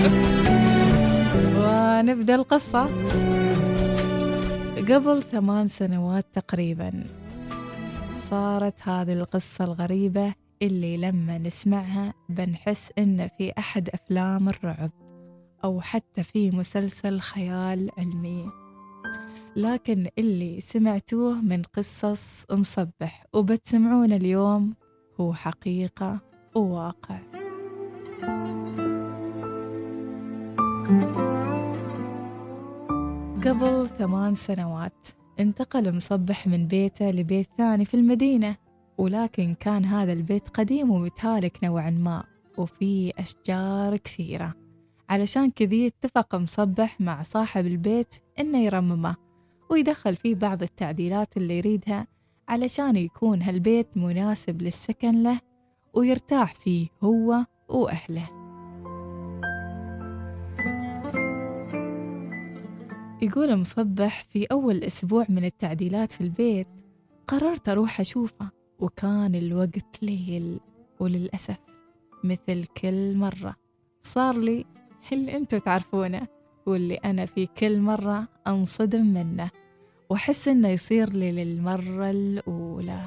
ونبدأ القصة. قبل ثمان سنوات تقريبا صارت هذه القصة الغريبة اللي لما نسمعها بنحس إن في أحد أفلام الرعب أو حتى في مسلسل خيال علمي. لكن اللي سمعتوه من قصص مصبح وبتسمعون اليوم هو حقيقة وواقع. قبل ثمان سنوات انتقل مصبح من بيته لبيت ثاني في المدينة ولكن كان هذا البيت قديم ومتهالك نوعا ما وفيه أشجار كثيرة. علشان كذي اتفق مصبح مع صاحب البيت إنه يرممه ويدخل فيه بعض التعديلات اللي يريدها علشان يكون هالبيت مناسب للسكن له ويرتاح فيه هو وأهله. يقول مصبح في أول أسبوع من التعديلات في البيت قررت أروح أشوفه وكان الوقت ليل وللأسف مثل كل مرة. صار لي اللي أنتوا تعرفونه واللي أنا في كل مرة أنصدم منه وأحس إنه يصير لي للمرة الأولى.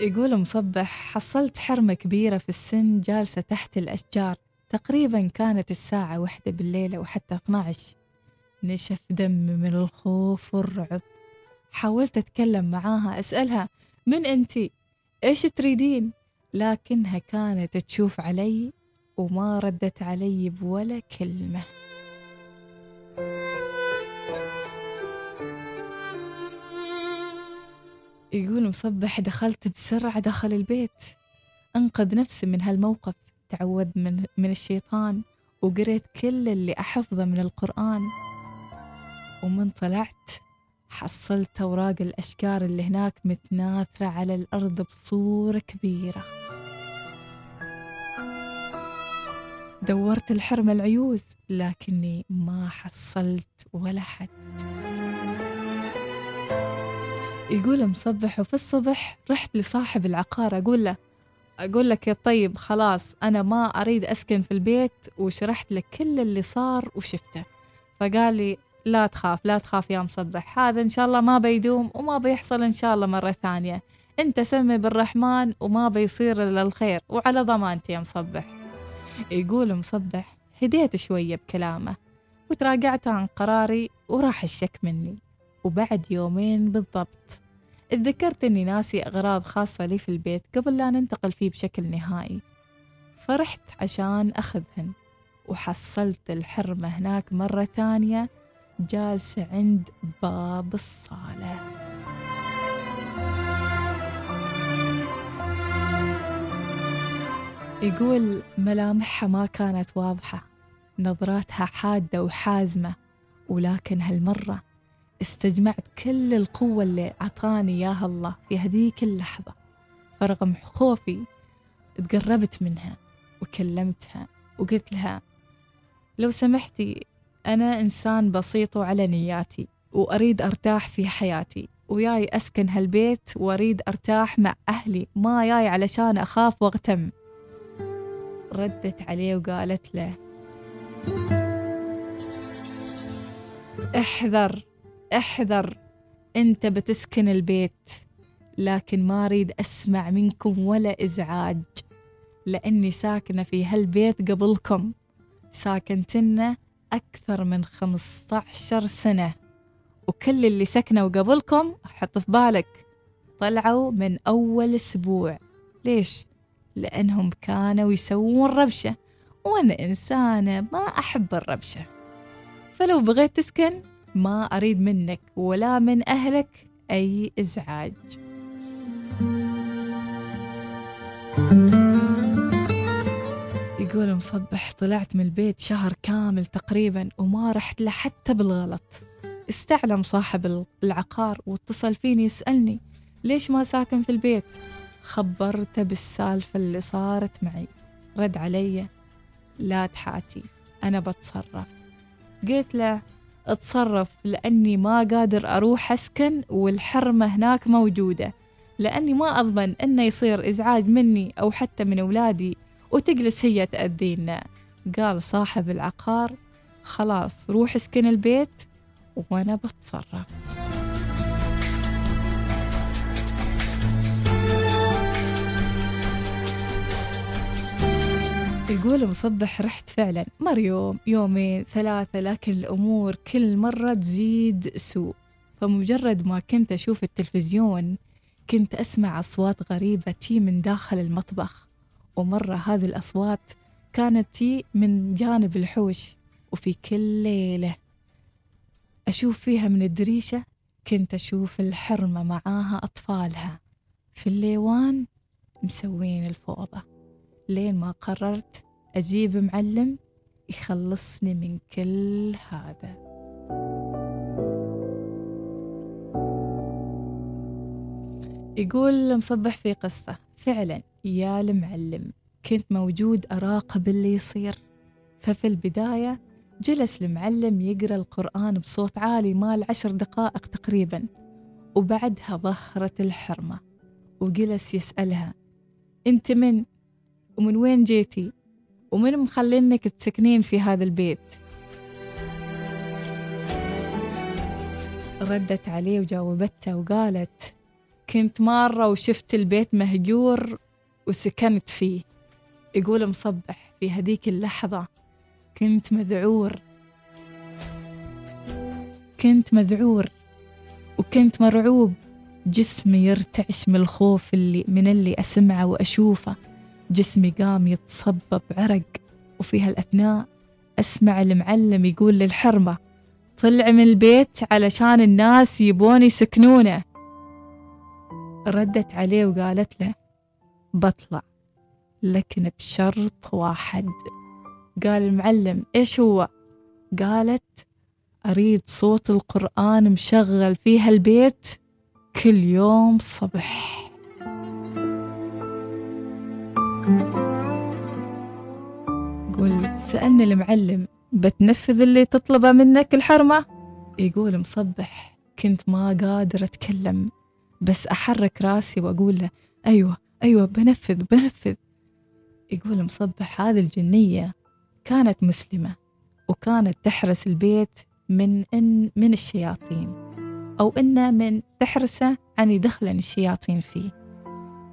يقول مصبح حصلت حرمة كبيرة في السن جالسة تحت الأشجار. تقريبا كانت الساعة واحدة بالليل وحتى 12 نشف دمي من الخوف والرعب. حاولت أتكلم معاها أسألها من أنتي؟ إيش تريدين؟ لكنها كانت تشوف علي وما ردت علي بولا كلمة. يقول مصبح دخلت بسرعة داخل البيت. أنقذ نفسي من هالموقف. تعود من, من الشيطان وقريت كل اللي أحفظه من القرآن. ومن طلعت حصلت أوراق الأشجار اللي هناك متناثرة على الأرض بصورة كبيرة. دورت الحرمة العيوز لكني ما حصلت ولا حد. يقول مصبح وفي الصبح رحت لصاحب العقار أقول له أقول لك يا طيب خلاص أنا ما أريد أسكن في البيت وشرحت لك كل اللي صار وشفته. فقال لي لا تخاف لا تخاف يا مصبح هذا إن شاء الله ما بيدوم وما بيحصل إن شاء الله مرة ثانية. أنت سمي بالرحمن وما بيصير إلا الخير وعلى ضمانتي يا مصبح. يقول مصبح هديت شوية بكلامه وتراجعت عن قراري وراح الشك مني وبعد يومين بالضبط. اتذكرت إني ناسي أغراض خاصة لي في البيت قبل لا ننتقل فيه بشكل نهائي. فرحت عشان أخذهن وحصلت الحرمة هناك مرة ثانية جالسة عند باب الصالة. يقول ملامحها ما كانت واضحة نظراتها حادة وحازمة ولكن هالمرة استجمعت كل القوة اللي أعطاني إياها الله في هذيك اللحظة. فرغم خوفي تقربت منها وكلمتها وقلت لها لو سمحتي أنا إنسان بسيط وعلى نياتي وأريد أرتاح في حياتي وياي أسكن هالبيت وأريد أرتاح مع أهلي ما ياي علشان أخاف وأغتم. ردت عليه وقالت له احذر احذر انت بتسكن البيت لكن ما أريد أسمع منكم ولا إزعاج لأني ساكنة في هالبيت قبلكم. ساكنتنا أكثر من 15 سنة وكل اللي سكنوا قبلكم حط في بالك طلعوا من أول أسبوع. ليش؟ لأنهم كانوا يسوون ربشة وأنا إنسانة ما أحب الربشة. فلو بغيت تسكن ما أريد منك ولا من أهلك أي إزعاج. يقول مصبح طلعت من البيت شهر كامل تقريبا وما رحت له حتى بالغلط. استعلم صاحب العقار واتصل فيني يسألني ليش ما ساكن في البيت؟ خبرته بالسالفة اللي صارت معي. رد علي لا تحاتي أنا بتصرف. قلت له أتصرف لأني ما قادر أروح أسكن والحرمة هناك موجودة. لأني ما أضمن أنه يصير إزعاج مني أو حتى من أولادي وتجلس هي تأذينا. قال صاحب العقار خلاص روح اسكن البيت وأنا بتصرف. يقول مصبح رحت فعلا. مر يوم يومين ثلاثة لكن الأمور كل مرة تزيد سوء. فمجرد ما كنت أشوف التلفزيون كنت أسمع أصوات غريبة تي من داخل المطبخ. ومرة هذه الأصوات كانت تي من جانب الحوش. وفي كل ليلة أشوف فيها من الدريشة كنت أشوف الحرمة معاها أطفالها. في الليوان مسوين الفوضى. لين ما قررت أجيب معلم يخلصني من كل هذا يقول مصبح في قصة فعلا يا المعلم كنت موجود أراقب اللي يصير ففي البداية جلس المعلم يقرأ القرآن بصوت عالي مال عشر دقائق تقريبا وبعدها ظهرت الحرمة وجلس يسألها أنت من؟ ومن وين جيتي؟ ومن مخلينك تسكنين في هذا البيت؟ ردت عليه وجاوبته وقالت كنت مرة وشفت البيت مهجور وسكنت فيه يقول مصبح في هذيك اللحظة كنت مذعور كنت مذعور وكنت مرعوب جسمي يرتعش من الخوف اللي من اللي أسمعه وأشوفه جسمي قام يتصبب عرق وفي هالأثناء أسمع المعلم يقول للحرمة طلع من البيت علشان الناس يبون يسكنونه. ردت عليه وقالت له بطلع لكن بشرط واحد. قال المعلم إيش هو؟ قالت أريد صوت القرآن مشغل في هالبيت كل يوم صبح. سألني المعلم بتنفذ اللي تطلبه منك الحرمة؟ يقول مصبح كنت ما قادر أتكلم بس أحرك راسي وأقول له أيوة أيوة بنفذ بنفذ. يقول مصبح هذه الجنية كانت مسلمة وكانت تحرس البيت من إن من الشياطين أو إنه من تحرسه عن يدخلن الشياطين فيه.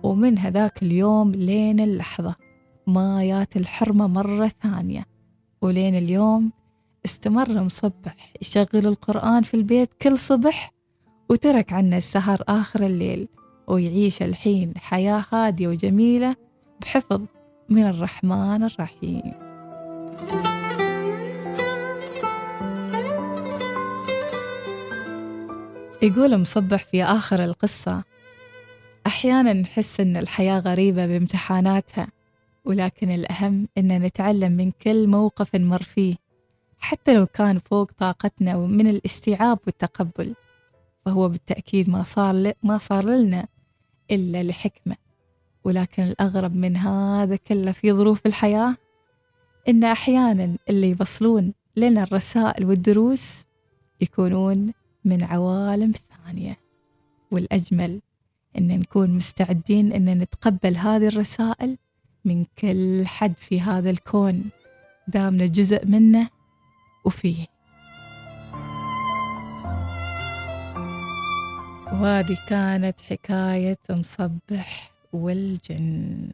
ومن هذاك اليوم لين اللحظة ما يات الحرمة مرة ثانية. ولين اليوم استمر مصبح يشغل القرآن في البيت كل صبح وترك عنا السهر آخر الليل ويعيش الحين حياة هادية وجميلة بحفظ من الرحمن الرحيم. يقول مصبح في آخر القصة أحيانا نحس أن الحياة غريبة بامتحاناتها ولكن الأهم أن نتعلم من كل موقف نمر فيه حتى لو كان فوق طاقتنا ومن الاستيعاب والتقبل. فهو بالتأكيد ما صار ما صار لنا إلا لحكمة ولكن الأغرب من هذا كله في ظروف الحياة إن أحيانا اللي يبصلون لنا الرسائل والدروس يكونون من عوالم ثانية. والأجمل إن نكون مستعدين إن نتقبل هذه الرسائل من كل حد في هذا الكون دامنا جزء منه وفيه. وهذه كانت حكاية مصبح والجن.